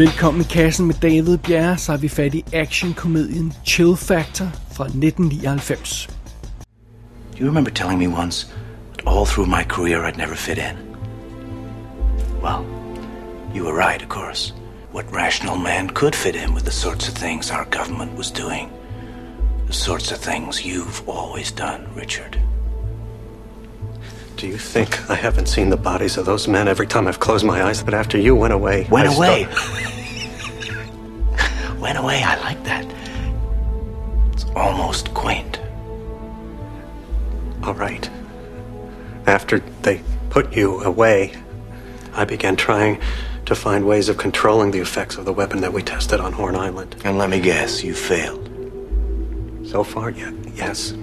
Velkommen i kassen med David Bjerre, så har vi fat i actionkomedien Chill Factor fra 1999. Do you remember telling me once that all through my career I'd never fit in? Well, you were right, of course. What rational man could fit in with the sorts of things our government was doing? The sorts of things you've always done, Richard. Do you think I haven't seen the bodies of those men every time I've closed my eyes? But after you went away, Went I away. Went away, I like that. It's almost quaint. All right. After they put you away, I began trying to find ways of controlling the effects of the weapon that we tested on Horn Island. And let me guess, you failed. So far, yet, yes.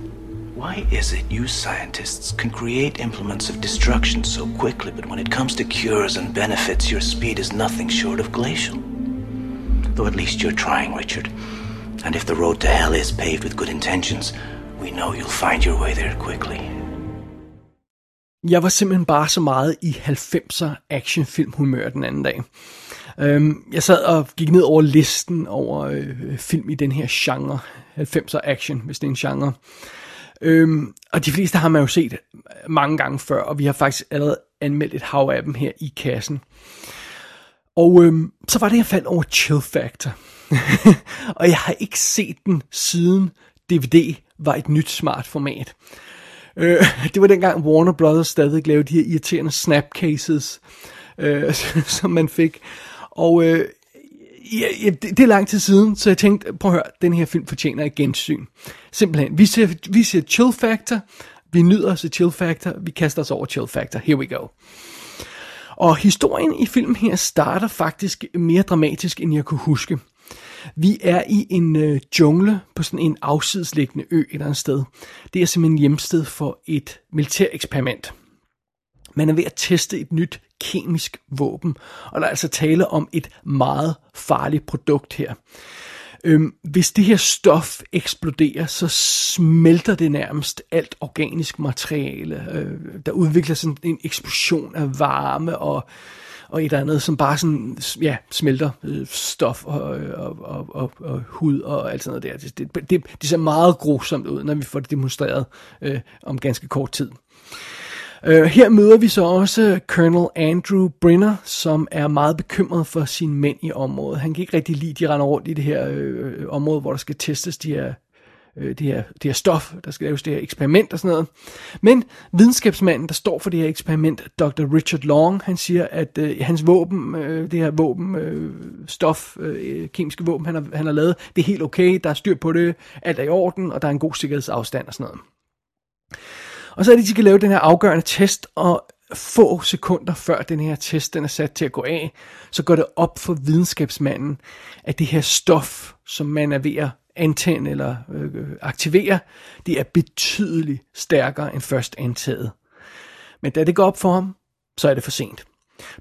Why is it you scientists can create implements of destruction so quickly, but when it comes to cures and benefits, your speed is nothing short of glacial? Though at least you're trying, Richard. And if the road to hell is paved with good intentions, we know you'll find your way there quickly. Jeg var simpelthen bare så meget i 90'er actionfilmhumør den anden dag. Jeg sad og gik ned over listen over øh, film i den her genre. 90'er action, hvis det er en genre. Øhm, og de fleste har man jo set mange gange før, og vi har faktisk allerede anmeldt et hav af dem her i kassen. Og øhm, så var det, jeg faldt over Chill Factor. og jeg har ikke set den siden DVD var et nyt smart format. Øh, det var dengang Warner Brothers stadig lavede de her irriterende snapcases, øh, som man fik. Og øh, ja, ja, det, det er lang tid siden, så jeg tænkte, prøv at høre, den her film fortjener et gensyn. Simpelthen, vi ser, vi ser Chill Factor, vi nyder os af Chill Factor, vi kaster os over Chill Factor, here we go. Og historien i filmen her starter faktisk mere dramatisk, end jeg kunne huske. Vi er i en øh, jungle på sådan en afsidesliggende ø et eller andet sted. Det er simpelthen hjemsted for et militær eksperiment. Man er ved at teste et nyt kemisk våben, og der er altså tale om et meget farligt produkt her. Øhm, hvis det her stof eksploderer, så smelter det nærmest alt organisk materiale. Øh, der udvikler sådan en eksplosion af varme og, og et eller andet, som bare sådan, ja, smelter øh, stof og, og, og, og, og hud og alt sådan noget der. Det, det, det, det ser meget grusomt ud, når vi får det demonstreret øh, om ganske kort tid. Uh, her møder vi så også øh, Colonel Andrew Brenner, som er meget bekymret for sine mænd i området. Han kan ikke rigtig lide, de render rundt i det her øh, område, hvor der skal testes de her, øh, det, her, det her stof, der skal laves det her eksperiment og sådan noget. Men videnskabsmanden, der står for det her eksperiment, Dr. Richard Long, han siger, at øh, hans våben, øh, det her våben, øh, stof, øh, kemiske våben, han har, han har lavet, det er helt okay, der er styr på det, alt er i orden, og der er en god sikkerhedsafstand og sådan noget. Og så er det, de skal lave den her afgørende test, og få sekunder før den her test den er sat til at gå af, så går det op for videnskabsmanden, at det her stof, som man er ved at antænde eller øh, aktivere, det er betydeligt stærkere end først antaget. Men da det går op for ham, så er det for sent.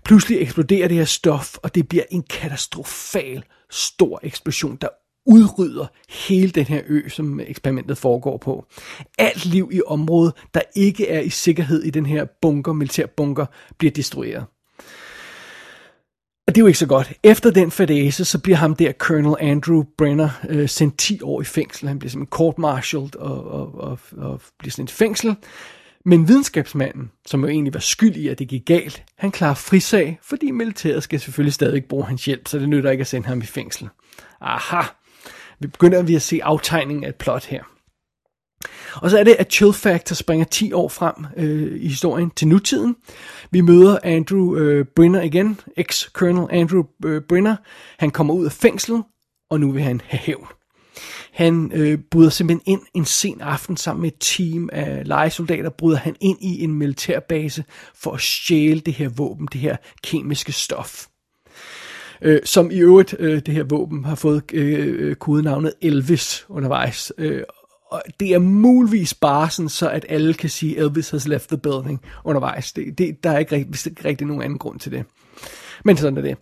Pludselig eksploderer det her stof, og det bliver en katastrofal stor eksplosion, der udrydder hele den her ø, som eksperimentet foregår på. Alt liv i området, der ikke er i sikkerhed i den her bunker, militær bunker, bliver destrueret. Og det er jo ikke så godt. Efter den fadese, så bliver ham der, Colonel Andrew Brenner, øh, sendt 10 år i fængsel. Han bliver simpelthen court-martialed og, og, og, og bliver sendt i fængsel. Men videnskabsmanden, som jo egentlig var skyld i, at det gik galt, han klarer frisag, fordi militæret skal selvfølgelig stadig bruge hans hjælp, så det nytter ikke at sende ham i fængsel. Aha, vi begynder vi at se aftegningen af et plot her. Og så er det, at Chill Factor springer 10 år frem øh, i historien til nutiden. Vi møder Andrew øh, Brinner igen, ex-colonel Andrew øh, Brinner. Han kommer ud af fængslet, og nu vil han have hævn. Han øh, bryder simpelthen ind en sen aften sammen med et team af legesoldater, bryder han ind i en militærbase for at stjæle det her våben, det her kemiske stof. Øh, som i øvrigt, øh, det her våben, har fået øh, kodenavnet Elvis undervejs. Øh, og det er muligvis bare sådan, så at alle kan sige, Elvis has left the building undervejs. Det, det, der er ikke, rigtig, ikke rigtig nogen anden grund til det. Men sådan er det.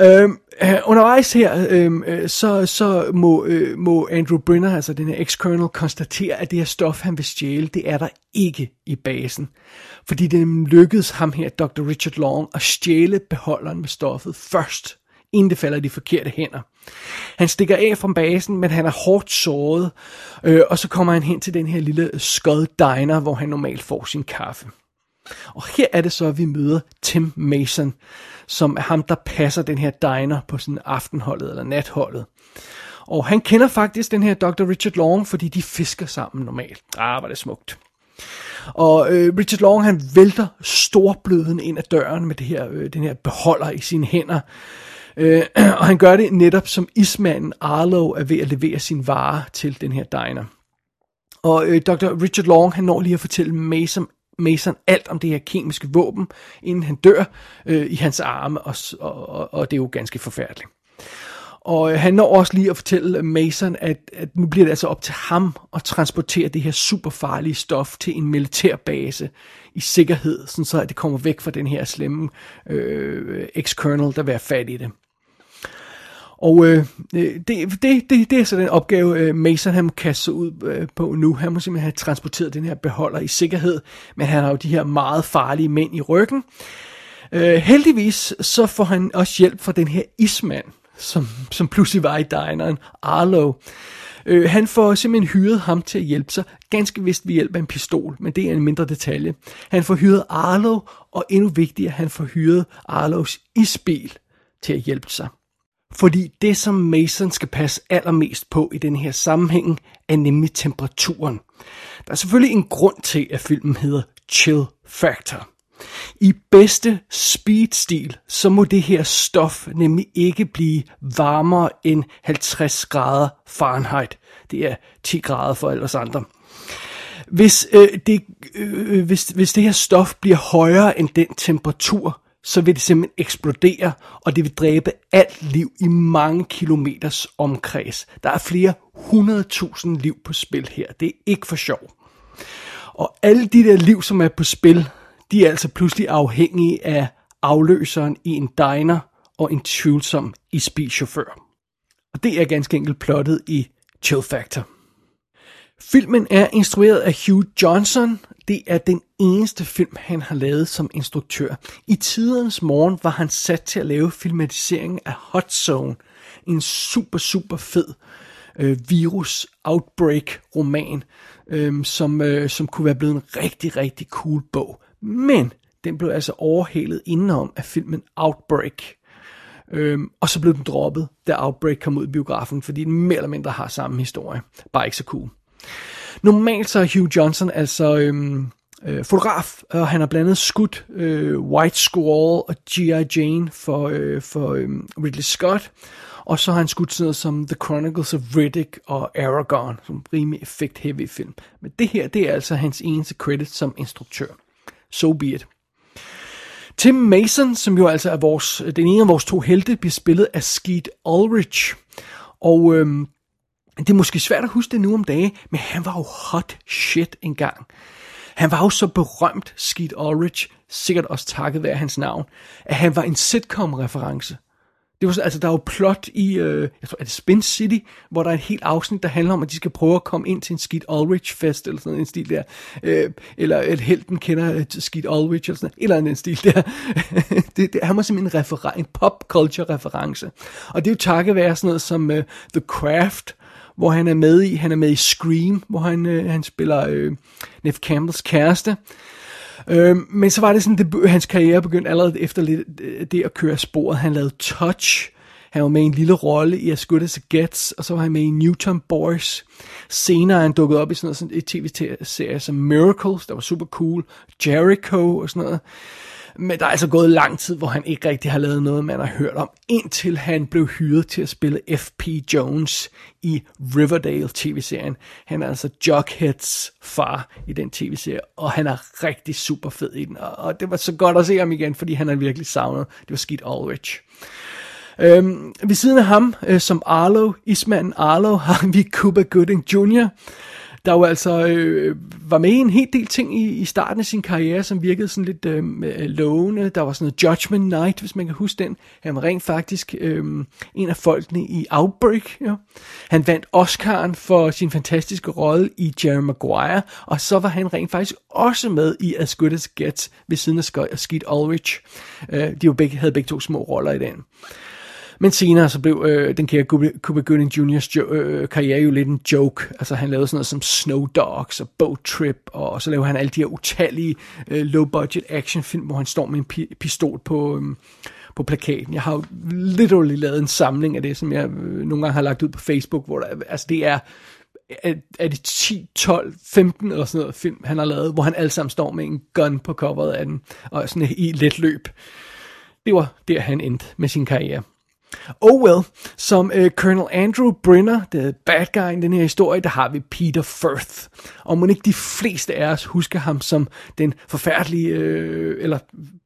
Øhm, øh, undervejs her, øhm, øh, så, så må, øh, må Andrew Brenner, altså den her ex-colonel, konstatere, at det her stof, han vil stjæle, det er der ikke i basen. Fordi det lykkedes ham her, Dr. Richard Long, at stjæle beholderen med stoffet først inden det falder i de forkerte hænder. Han stikker af fra basen, men han er hårdt såret, øh, og så kommer han hen til den her lille skod diner, hvor han normalt får sin kaffe. Og her er det så, at vi møder Tim Mason, som er ham, der passer den her diner på sådan aftenholdet eller natholdet. Og han kender faktisk den her Dr. Richard Long, fordi de fisker sammen normalt. Ah, var det smukt. Og øh, Richard Long, han vælter storbløden ind ad døren med det her, øh, den her beholder i sine hænder. Øh, og han gør det netop som ismanden Arlo er ved at levere sin vare til den her diner. Og øh, Dr. Richard Long, han når lige at fortælle Mason, Mason alt om det her kemiske våben, inden han dør øh, i hans arme, og, og, og det er jo ganske forfærdeligt. Og øh, han når også lige at fortælle Mason, at, at nu bliver det altså op til ham at transportere det her super farlige stof til en militærbase i sikkerhed, sådan så at det kommer væk fra den her slemme øh, øh ex-colonel, der vil have fat i det. Og øh, øh, det, det, det, det er så den opgave, øh, Mason han må kaste sig ud øh, på nu. Han må simpelthen have transporteret den her beholder i sikkerhed, men han har jo de her meget farlige mænd i ryggen. Øh, heldigvis så får han også hjælp fra den her ismand, som, som pludselig var i dineren, Arlo. Øh, han får simpelthen hyret ham til at hjælpe sig, ganske vist ved hjælp af en pistol, men det er en mindre detalje. Han får hyret Arlo, og endnu vigtigere, han får hyret Arlos isbil til at hjælpe sig. Fordi det, som Mason skal passe allermest på i den her sammenhæng, er nemlig temperaturen. Der er selvfølgelig en grund til, at filmen hedder Chill Factor. I bedste speedstil, så må det her stof nemlig ikke blive varmere end 50 grader Fahrenheit. Det er 10 grader for alle os andre. Hvis, øh, det, øh, øh, hvis, hvis det her stof bliver højere end den temperatur, så vil det simpelthen eksplodere, og det vil dræbe alt liv i mange kilometers omkreds. Der er flere hundredtusind liv på spil her. Det er ikke for sjov. Og alle de der liv, som er på spil, de er altså pludselig afhængige af afløseren i en diner og en tvivlsom isbilchauffør. Og det er ganske enkelt plottet i Chill Factor. Filmen er instrueret af Hugh Johnson. Det er den eneste film, han har lavet som instruktør. I tidernes morgen var han sat til at lave filmatiseringen af Hot Zone. En super, super fed øh, virus outbreak roman, øh, som, øh, som kunne være blevet en rigtig, rigtig cool bog. Men den blev altså overhalet indenom af filmen Outbreak. Øhm, og så blev den droppet, da Outbreak kom ud i biografen, fordi den mere eller mindre har samme historie. Bare ikke så cool. Normalt så er Hugh Johnson altså øhm, øh, fotograf, og han har blandt andet skudt øh, White Squall og G.I. Jane for, øh, for øh, Ridley Scott. Og så har han skudt sådan noget som The Chronicles of Riddick og Aragorn, som rimelig effekt-heavy film. Men det her, det er altså hans eneste credit som instruktør so be it. Tim Mason, som jo altså er vores, øh, den ene af vores to helte, bliver spillet af Skeet Ulrich. Og øhm, det er måske svært at huske det nu om dage, men han var jo hot shit engang. Han var jo så berømt, Skeet Ulrich, sikkert også takket være hans navn, at han var en sitcom-reference. Det var, altså, der er jo plot i, øh, jeg tror, er det Spin City, hvor der er et helt afsnit, der handler om, at de skal prøve at komme ind til en Skeet Ulrich fest, eller sådan en stil der. Øh, eller at helten kender øh, et Skeet Ulrich, eller sådan eller anden stil der. det, det, han var simpelthen en, referer, en pop culture reference. Og det er jo takket være sådan noget som øh, The Craft, hvor han er med i, han er med i Scream, hvor han, øh, han spiller øh, Neff Campbells kæreste. Øh, men så var det sådan, det, hans karriere begyndte allerede efter lidt, øh, det at køre sporet. Han lavede Touch. Han var med i en lille rolle i As Good As It Gets, og så var han med i Newton Boys. Senere er han dukket op i sådan noget, sådan et tv-serie som Miracles, der var super cool, Jericho og sådan noget. Men der er altså gået lang tid, hvor han ikke rigtig har lavet noget, man har hørt om, indtil han blev hyret til at spille F.P. Jones i Riverdale tv-serien. Han er altså Jugheads far i den tv-serie, og han er rigtig super fed i den. Og det var så godt at se ham igen, fordi han er virkelig savnet. Det var skidt Ulrich. Øhm, ved siden af ham, øh, som Arlo, ismanden Arlo, har vi Cuba Gooding Jr., der jo altså øh, var med i en hel del ting i, i starten af sin karriere, som virkede sådan lidt øh, øh, lovende. Der var sådan noget Judgment Night, hvis man kan huske den. Han var rent faktisk øh, en af folkene i Outbreak. Ja. Han vandt Oscar'en for sin fantastiske rolle i Jerry Maguire, og så var han rent faktisk også med i As Good As Gets ved siden af Skeet Ulrich. Øh, de jo begge, havde begge to små roller i den. Men senere så blev øh, den kære Cuba, Gooding Jr.'s jo, øh, karriere jo lidt en joke. Altså han lavede sådan noget som Snow Dogs og Boat Trip, og, og så lavede han alle de her utallige øh, low-budget actionfilm, hvor han står med en pi- pistol på... Øh, på plakaten. Jeg har jo literally lavet en samling af det, som jeg øh, nogle gange har lagt ud på Facebook, hvor der, altså det er, er, er det 10, 12, 15 eller sådan noget film, han har lavet, hvor han alle sammen står med en gun på coveret af den, og sådan i let løb. Det var der, han endte med sin karriere. Oh well, som uh, Colonel Andrew Brenner, the bad guy i den her historie, der har vi Peter Firth. Og må ikke de fleste af os husker ham som den forfærdelige, uh, eller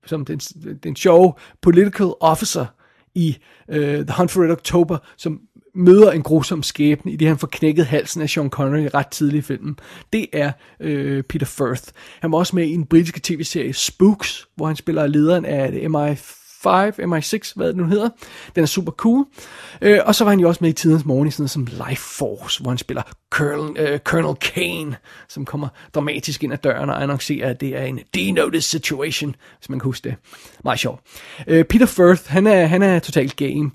som den, den sjove political officer i uh, The Hunt for Red October, som møder en grusom skæbne, i det han får knækket halsen af Sean Connery ret tidligt i filmen. Det er øh, Peter Firth. Han var også med i en britiske tv-serie Spooks, hvor han spiller lederen af MI 5, MI6, hvad det nu hedder. Den er super cool. Øh, og så var han jo også med i tidens morgen i sådan noget som Life Force, hvor han spiller Colonel, øh, Colonel Kane, som kommer dramatisk ind ad døren og annoncerer, at det er en denoted situation, hvis man kan huske det. Meget sjovt. Øh, Peter Firth, han er, han er totalt game.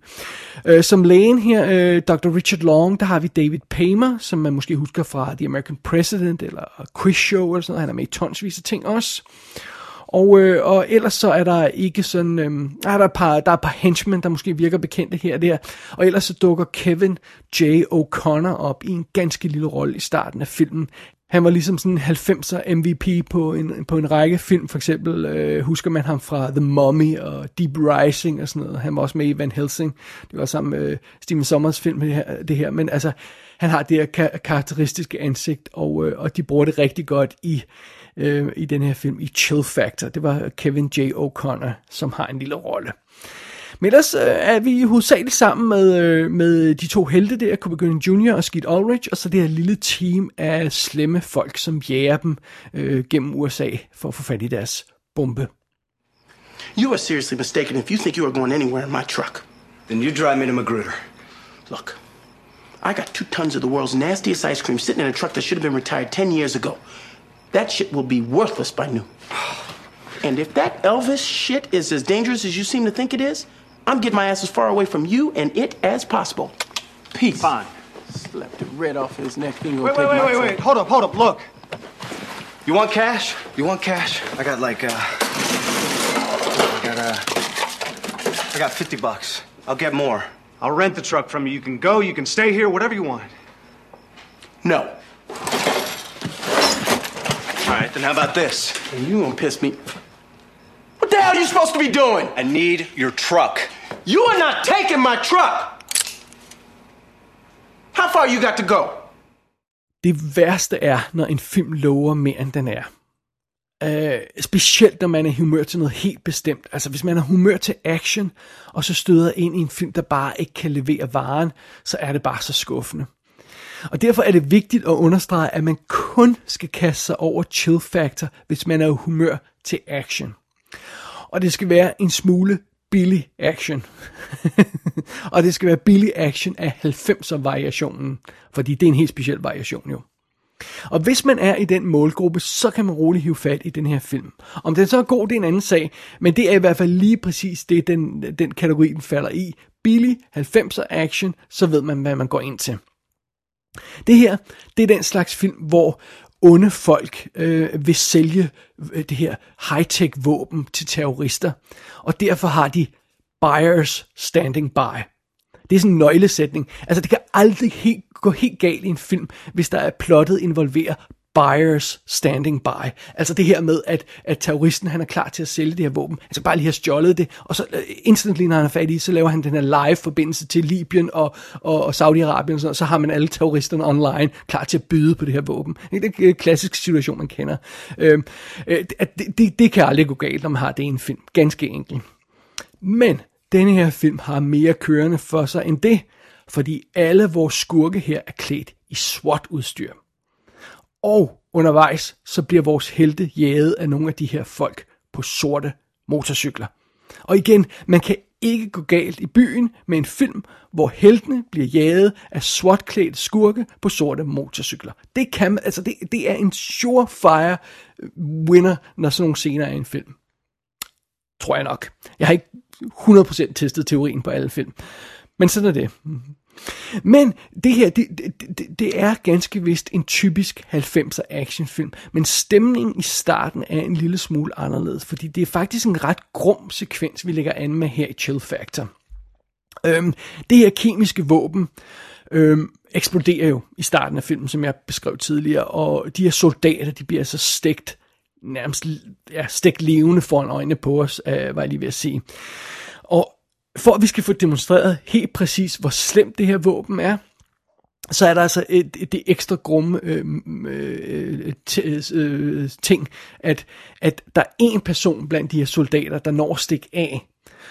Øh, som lægen her, øh, Dr. Richard Long, der har vi David Paymer, som man måske husker fra The American President, eller Quiz Show, eller sådan noget. Han er med i tonsvis af ting også. Og, øh, og ellers så er der ikke sådan, øh, er der, et par, der er et par henchmen, der måske virker bekendte her og der. Og ellers så dukker Kevin J. O'Connor op i en ganske lille rolle i starten af filmen. Han var ligesom sådan en 90'er MVP på en, på en række film, for eksempel øh, husker man ham fra The Mummy og Deep Rising og sådan noget. Han var også med i Van Helsing. Det var sammen med øh, Steven Sommers film det her, det her. Men altså, han har det her ka- karakteristiske ansigt, og, øh, og de bruger det rigtig godt i øh, i den her film i Chill Factor. Det var Kevin J. O'Connor, som har en lille rolle. Men ellers øh, er vi hovedsageligt sammen med, øh, med de to helte der, Cuba Gooding Jr. og Skeet Ulrich, og så det her lille team af slemme folk, som jager dem øh, gennem USA for at få fat i deres bombe. You are seriously mistaken if you think you are going anywhere in my truck. Then you drive me to Magruder. Look, I got two tons of the world's nastiest ice cream sitting in a truck that should have been retired 10 years ago. That shit will be worthless by noon. And if that Elvis shit is as dangerous as you seem to think it is, I'm getting my ass as far away from you and it as possible. Peace. Fine. Slapped the red off his neck. Wait, wait, wait, wait, wait. Hold up, hold up. Look. You want cash? You want cash? I got like, uh. I got, uh. I got 50 bucks. I'll get more. I'll rent the truck from you. You can go, you can stay here, whatever you want. No. All right, then how about this? And you gonna piss me. What the hell are you supposed to be doing? I need your truck. You are not taking my truck. How far you got to go? Det værste er, når en film lover mere, end den er. Uh, specielt når man er humør til noget helt bestemt. Altså hvis man er humør til action, og så støder ind i en film, der bare ikke kan levere varen, så er det bare så skuffende. Og derfor er det vigtigt at understrege, at man kun skal kaste sig over chill factor, hvis man er i humør til action. Og det skal være en smule billig action. og det skal være billig action af 90'er variationen, fordi det er en helt speciel variation jo. Og hvis man er i den målgruppe, så kan man roligt hive fat i den her film. Om den så er god, det er en anden sag, men det er i hvert fald lige præcis det, den, den kategori, den falder i. Billig 90'er action, så ved man, hvad man går ind til. Det her, det er den slags film, hvor onde folk øh, vil sælge øh, det her high-tech våben til terrorister, og derfor har de buyers standing by. Det er sådan en nøglesætning. Altså, det kan aldrig helt, gå helt galt i en film, hvis der er plottet involverer buyers standing by. Altså det her med, at, at terroristen han er klar til at sælge det her våben. Altså bare lige har stjålet det, og så øh, instantly, når han er færdig, så laver han den her live forbindelse til Libyen og, og, og Saudi-Arabien, og så, så har man alle terroristerne online klar til at byde på det her våben. Det er en klassisk situation, man kender. Uh, det, det, det kan aldrig gå galt, når man har det i en film. Ganske enkelt. Men denne her film har mere kørende for sig end det, fordi alle vores skurke her er klædt i SWAT-udstyr. Og undervejs, så bliver vores helte jaget af nogle af de her folk på sorte motorcykler. Og igen, man kan ikke gå galt i byen med en film, hvor heltene bliver jaget af sortklædte skurke på sorte motorcykler. Det kan man, altså det, det er en surefire winner, når sådan nogle scener er i en film. Tror jeg nok. Jeg har ikke 100% testet teorien på alle film. Men sådan er det. Men det her, det, det, det er ganske vist en typisk 90'er actionfilm, men stemningen i starten er en lille smule anderledes, fordi det er faktisk en ret grum sekvens, vi lægger an med her i Chill Factor. Øhm, det her kemiske våben øhm, eksploderer jo i starten af filmen, som jeg beskrev tidligere, og de her soldater, de bliver altså stegt nærmest ja, stegt levende foran øjnene på os, øh, var jeg lige ved at sige. For at vi skal få demonstreret helt præcis, hvor slemt det her våben er, så er der altså et, et, det ekstra grumme øh, øh, øh, øh, ting, at, at der er en person blandt de her soldater, der når at stikke af.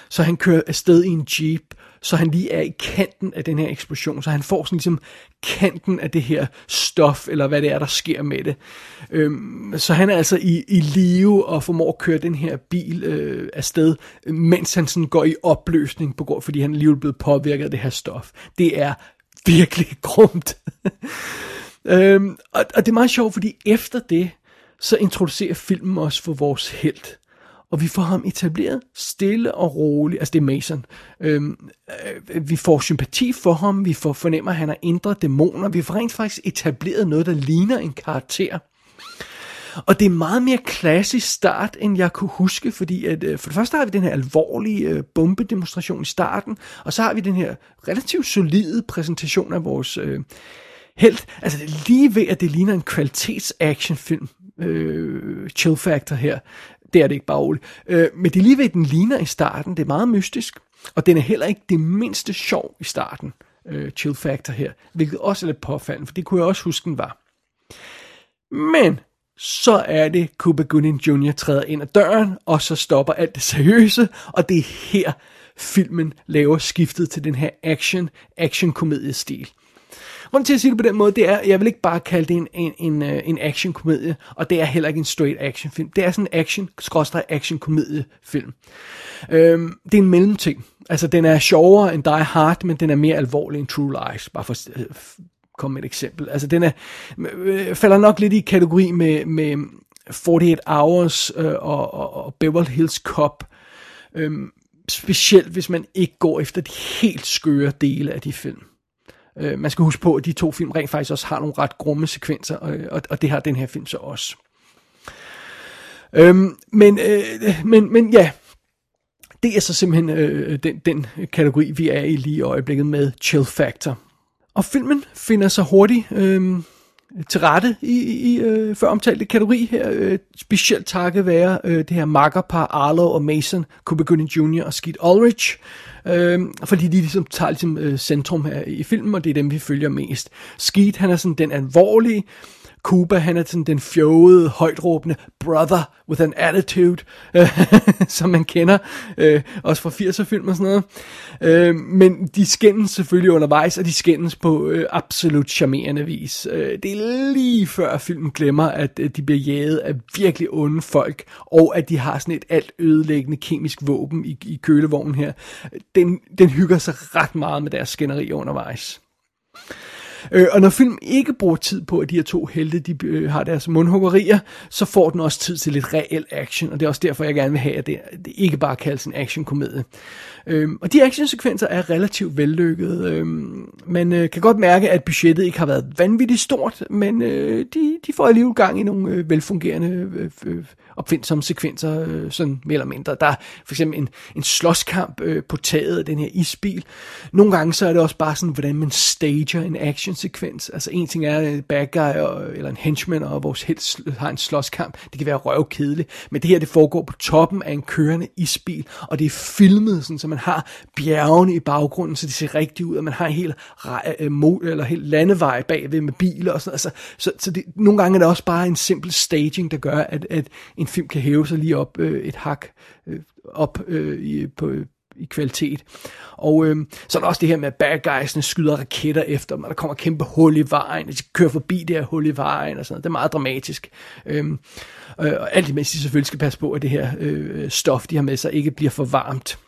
Så han kører afsted i en jeep, så han lige er i kanten af den her eksplosion, så han får sådan ligesom kanten af det her stof, eller hvad det er, der sker med det. Øhm, så han er altså i, i live og formår at køre den her bil øh, afsted, mens han sådan går i opløsning, på grund, fordi han alligevel er blevet påvirket af det her stof. Det er virkelig grumt. øhm, og, og det er meget sjovt, fordi efter det, så introducerer filmen os for vores held og vi får ham etableret stille og roligt, altså det er Mason. Øhm, øh, vi får sympati for ham, vi får fornemmer, at han har indre dæmoner, vi får rent faktisk etableret noget, der ligner en karakter. Og det er meget mere klassisk start, end jeg kunne huske, fordi at, øh, for det første har vi den her alvorlige øh, bombedemonstration i starten, og så har vi den her relativt solide præsentation af vores øh, helt. Altså det er lige ved, at det ligner en kvalitets actionfilm, øh, chill factor her. Det er det ikke bare Ole. Øh, men det er lige ved, den ligner i starten. Det er meget mystisk. Og den er heller ikke det mindste sjov i starten. Øh, chill Factor her. Hvilket også er lidt påfaldende, for det kunne jeg også huske, den var. Men så er det Cuba Gooding Jr. træder ind ad døren, og så stopper alt det seriøse, og det er her filmen laver skiftet til den her action, action-komediestil. Grunden til at sige det på den måde, det er, jeg vil ikke bare kalde det en, en, en, øh, en action-komedie, og det er heller ikke en straight action-film. Det er sådan en action, action-komedie-film. Øhm, det er en mellemting. Altså, den er sjovere end Die Hard, men den er mere alvorlig end True Lies, bare for at øh, komme med et eksempel. Altså, den er, øh, falder nok lidt i kategori med, med 48 Hours øh, og, og, og Beverly Hills Cop. Øhm, specielt hvis man ikke går efter de helt skøre dele af de film. Øh, man skal huske på, at de to film rent faktisk også har nogle ret grumme sekvenser, og, og, og det har den her film så også. Øhm, men, øh, men, men ja, det er så simpelthen øh, den, den kategori, vi er i lige i øjeblikket med chill factor. Og filmen finder sig hurtigt øh, til rette i, i øh, før omtalte kategori her, øh, specielt takket være øh, det her makkerpar Arlo og Mason, Cooper Gooding Jr. og Skeet Ulrich, øh, fordi de ligesom tager ligesom, øh, centrum her i filmen, og det er dem, vi følger mest. Skeet, han er sådan den alvorlige, Cuba, han er sådan den fjovede, højtråbende brother with an attitude, som man kender, øh, også fra 80'er film og sådan noget. Øh, men de skændes selvfølgelig undervejs, og de skændes på øh, absolut charmerende vis. Øh, det er lige før filmen glemmer, at øh, de bliver jaget af virkelig onde folk, og at de har sådan et alt ødelæggende kemisk våben i, i kølevognen her. Den, den hygger sig ret meget med deres skænderi undervejs. Øh, og når film ikke bruger tid på, at de her to helte de, øh, har deres mundhuggerier, så får den også tid til lidt reel action, og det er også derfor, jeg gerne vil have, at det, det ikke bare kaldes en actionkomedie. Øh, og de actionsekvenser er relativt vellykkede. Øh, man øh, kan godt mærke, at budgettet ikke har været vanvittigt stort, men øh, de, de får alligevel gang i nogle øh, velfungerende øh, øh, opfindsomme sekvenser, øh, sådan mere eller mindre. Der er for eksempel en, en slåskamp øh, på taget af den her isbil. Nogle gange så er det også bare sådan, hvordan man stager en actionsekvens. Altså en ting er en bad guy og, eller en henchman, og vores helt har en slåskamp. Det kan være røvkedeligt. Men det her, det foregår på toppen af en kørende isbil, og det er filmet, sådan, så man har bjergene i baggrunden, så det ser rigtigt ud, og man har en hel, øh, eller helt landevej bagved med biler og sådan Altså, så, så det, nogle gange er det også bare en simpel staging, der gør, at, at en film kan hæve sig lige op øh, et hak øh, op øh, i, på, i kvalitet. Og øh, så er der også det her med, at bad guysene skyder raketter efter dem, og der kommer kæmpe hul i vejen, og de kører forbi det her hul i vejen, og sådan noget. Det er meget dramatisk. Øhm, øh, og alt imens de selvfølgelig skal passe på, at det her øh, stof, de har med sig, ikke bliver for varmt.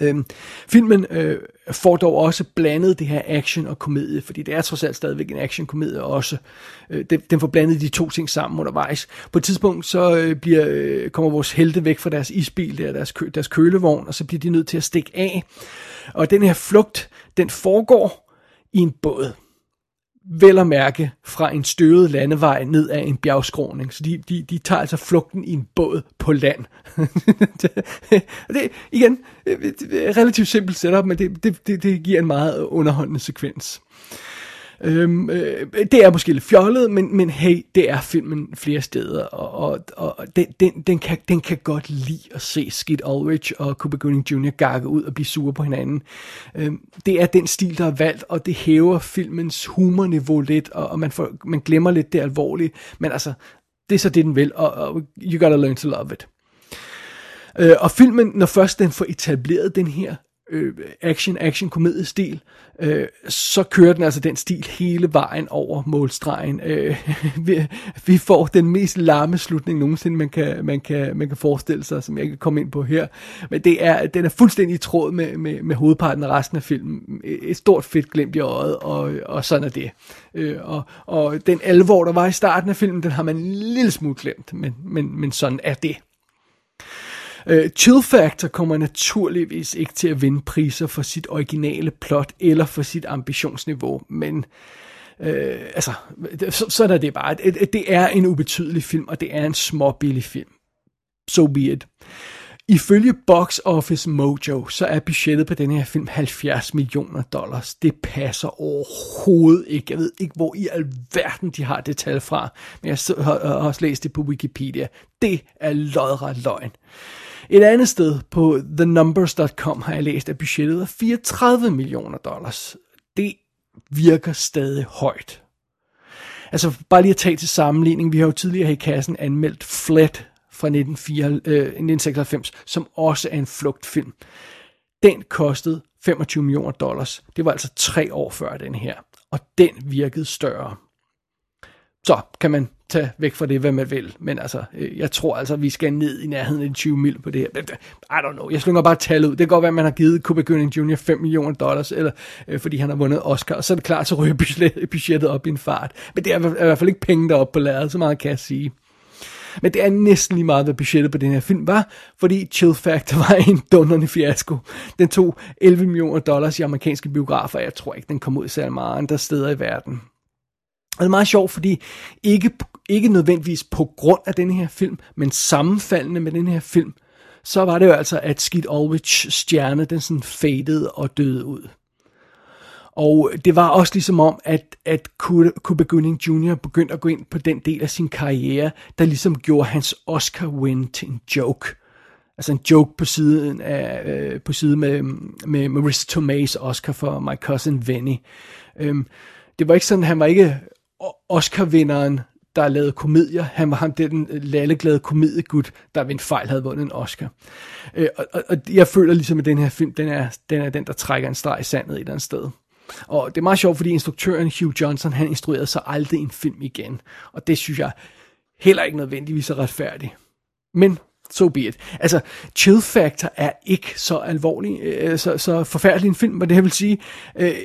Øhm, filmen øh, får dog også blandet det her action og komedie, fordi det er trods alt stadigvæk en action-komedie også. Øh, den, den får blandet de to ting sammen undervejs. På et tidspunkt så øh, bliver, øh, kommer vores helte væk fra deres isbil, der, deres, kø, deres kølevogn, og så bliver de nødt til at stikke af. Og den her flugt, den foregår i en båd vel at mærke fra en støvet landevej ned ad en bjergskråning. Så de, de, de tager altså flugten i en båd på land. det, igen, relativt simpelt setup, men det, det, det, det giver en meget underholdende sekvens. Øhm, øh, det er måske lidt fjollet, men, men hey, det er filmen flere steder, og, og, og den, den, den, kan, den kan godt lide at se Skid Ulrich og Cuba Gooding Jr. gakke ud og blive sure på hinanden. Øhm, det er den stil, der er valgt, og det hæver filmens humorniveau lidt, og, og man, får, man glemmer lidt det alvorlige, men altså, det er så det, den vil, og, og you gotta learn to love it. Øh, og filmen, når først den får etableret den her øh, action, action, komediestil, øh, så kører den altså den stil hele vejen over målstregen. Øh, vi, vi får den mest larme slutning nogensinde, man kan, man, kan, man kan forestille sig, som jeg kan komme ind på her. Men det er, den er fuldstændig i tråd med, med, med hovedparten af resten af filmen. Et stort fedt glimt i øjet, og, og sådan er det. Øh, og, og den alvor, der var i starten af filmen, den har man en lille smule glemt, men, men, men sådan er det. Uh, Chill Factor kommer naturligvis ikke til at vinde priser for sit originale plot eller for sit ambitionsniveau, men uh, altså, så, sådan er det bare. Det, det er en ubetydelig film, og det er en småbillig film. So be it. Ifølge Box Office Mojo, så er budgettet på den her film 70 millioner dollars. Det passer overhovedet ikke. Jeg ved ikke, hvor i alverden de har det tal fra, men jeg har også læst det på Wikipedia. Det er lodret løgn. Et andet sted på thenumbers.com har jeg læst, at budgettet er 34 millioner dollars. Det virker stadig højt. Altså bare lige at tage til sammenligning, vi har jo tidligere her i kassen anmeldt Flet fra 1996, øh, som også er en flugtfilm. Den kostede 25 millioner dollars. Det var altså tre år før den her, og den virkede større. Så kan man tage væk fra det, hvad man vil. Men altså, øh, jeg tror altså, vi skal ned i nærheden af 20 mil på det her. I don't know. Jeg slynger bare tal ud. Det kan godt være, at man har givet Cuba Gooding Jr. 5 millioner dollars, eller, øh, fordi han har vundet Oscar. Og så er det klart, så ryger budgettet op i en fart. Men det er i hvert fald ikke penge deroppe på lærredet, så meget kan jeg sige. Men det er næsten lige meget, hvad budgettet på den her film var, fordi Chill Factor var en dunderne fiasko. Den tog 11 millioner dollars i amerikanske biografer, jeg tror ikke, den kom ud særlig meget andre steder i verden. Og det er meget sjovt, fordi ikke, ikke nødvendigvis på grund af den her film, men sammenfaldende med den her film, så var det jo altså, at Skid Ulrich stjerne, den sådan fadede og døde ud. Og det var også ligesom om, at, at Cuba Gooding Jr. begyndte at gå ind på den del af sin karriere, der ligesom gjorde hans Oscar-win til en joke. Altså en joke på siden af, øh, på siden med, med Marissa Tomei's Oscar for My Cousin Vinny. Øhm, det var ikke sådan, han var ikke Oscar-vinderen, der lavede komedier. Han var ham, det den lalleglade komediegud, der ved en fejl havde vundet en Oscar. Øh, og, og, og jeg føler ligesom, at den her film, den er den, er den der trækker en streg i sandet et eller andet sted. Og det er meget sjovt, fordi instruktøren Hugh Johnson, han instruerede sig aldrig en film igen. Og det synes jeg heller ikke nødvendigvis er retfærdigt. Men so be it. Altså, Chill Factor er ikke så alvorlig, øh, så, så forfærdelig en film, men det vil sige, øh, jeg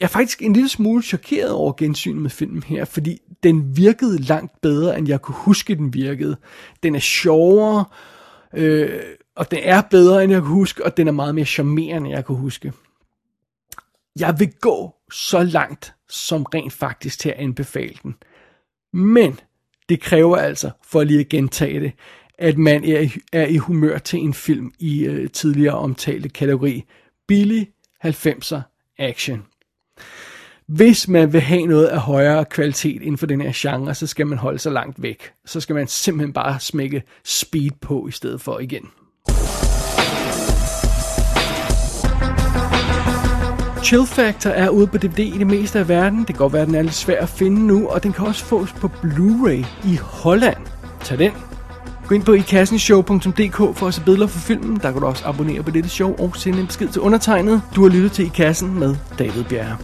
er faktisk en lille smule chokeret over gensynet med filmen her, fordi den virkede langt bedre, end jeg kunne huske, den virkede. Den er sjovere, øh, og den er bedre, end jeg kunne huske, og den er meget mere charmerende, end jeg kunne huske. Jeg vil gå så langt, som rent faktisk til at anbefale den. Men det kræver altså, for lige at gentage det, at man er, er i humør til en film i øh, tidligere omtalte kategori. Billig 90'er action. Hvis man vil have noget af højere kvalitet inden for den her genre, så skal man holde sig langt væk. Så skal man simpelthen bare smække speed på i stedet for igen. Chill Factor er ude på DVD i det meste af verden. Det kan godt være, at den er lidt svær at finde nu, og den kan også fås på Blu-ray i Holland. Tag den. Gå ind på ikassenshow.dk for at se billeder for filmen. Der kan du også abonnere på dette show og sende en besked til undertegnet. Du har lyttet til I Kassen med David Bjerre.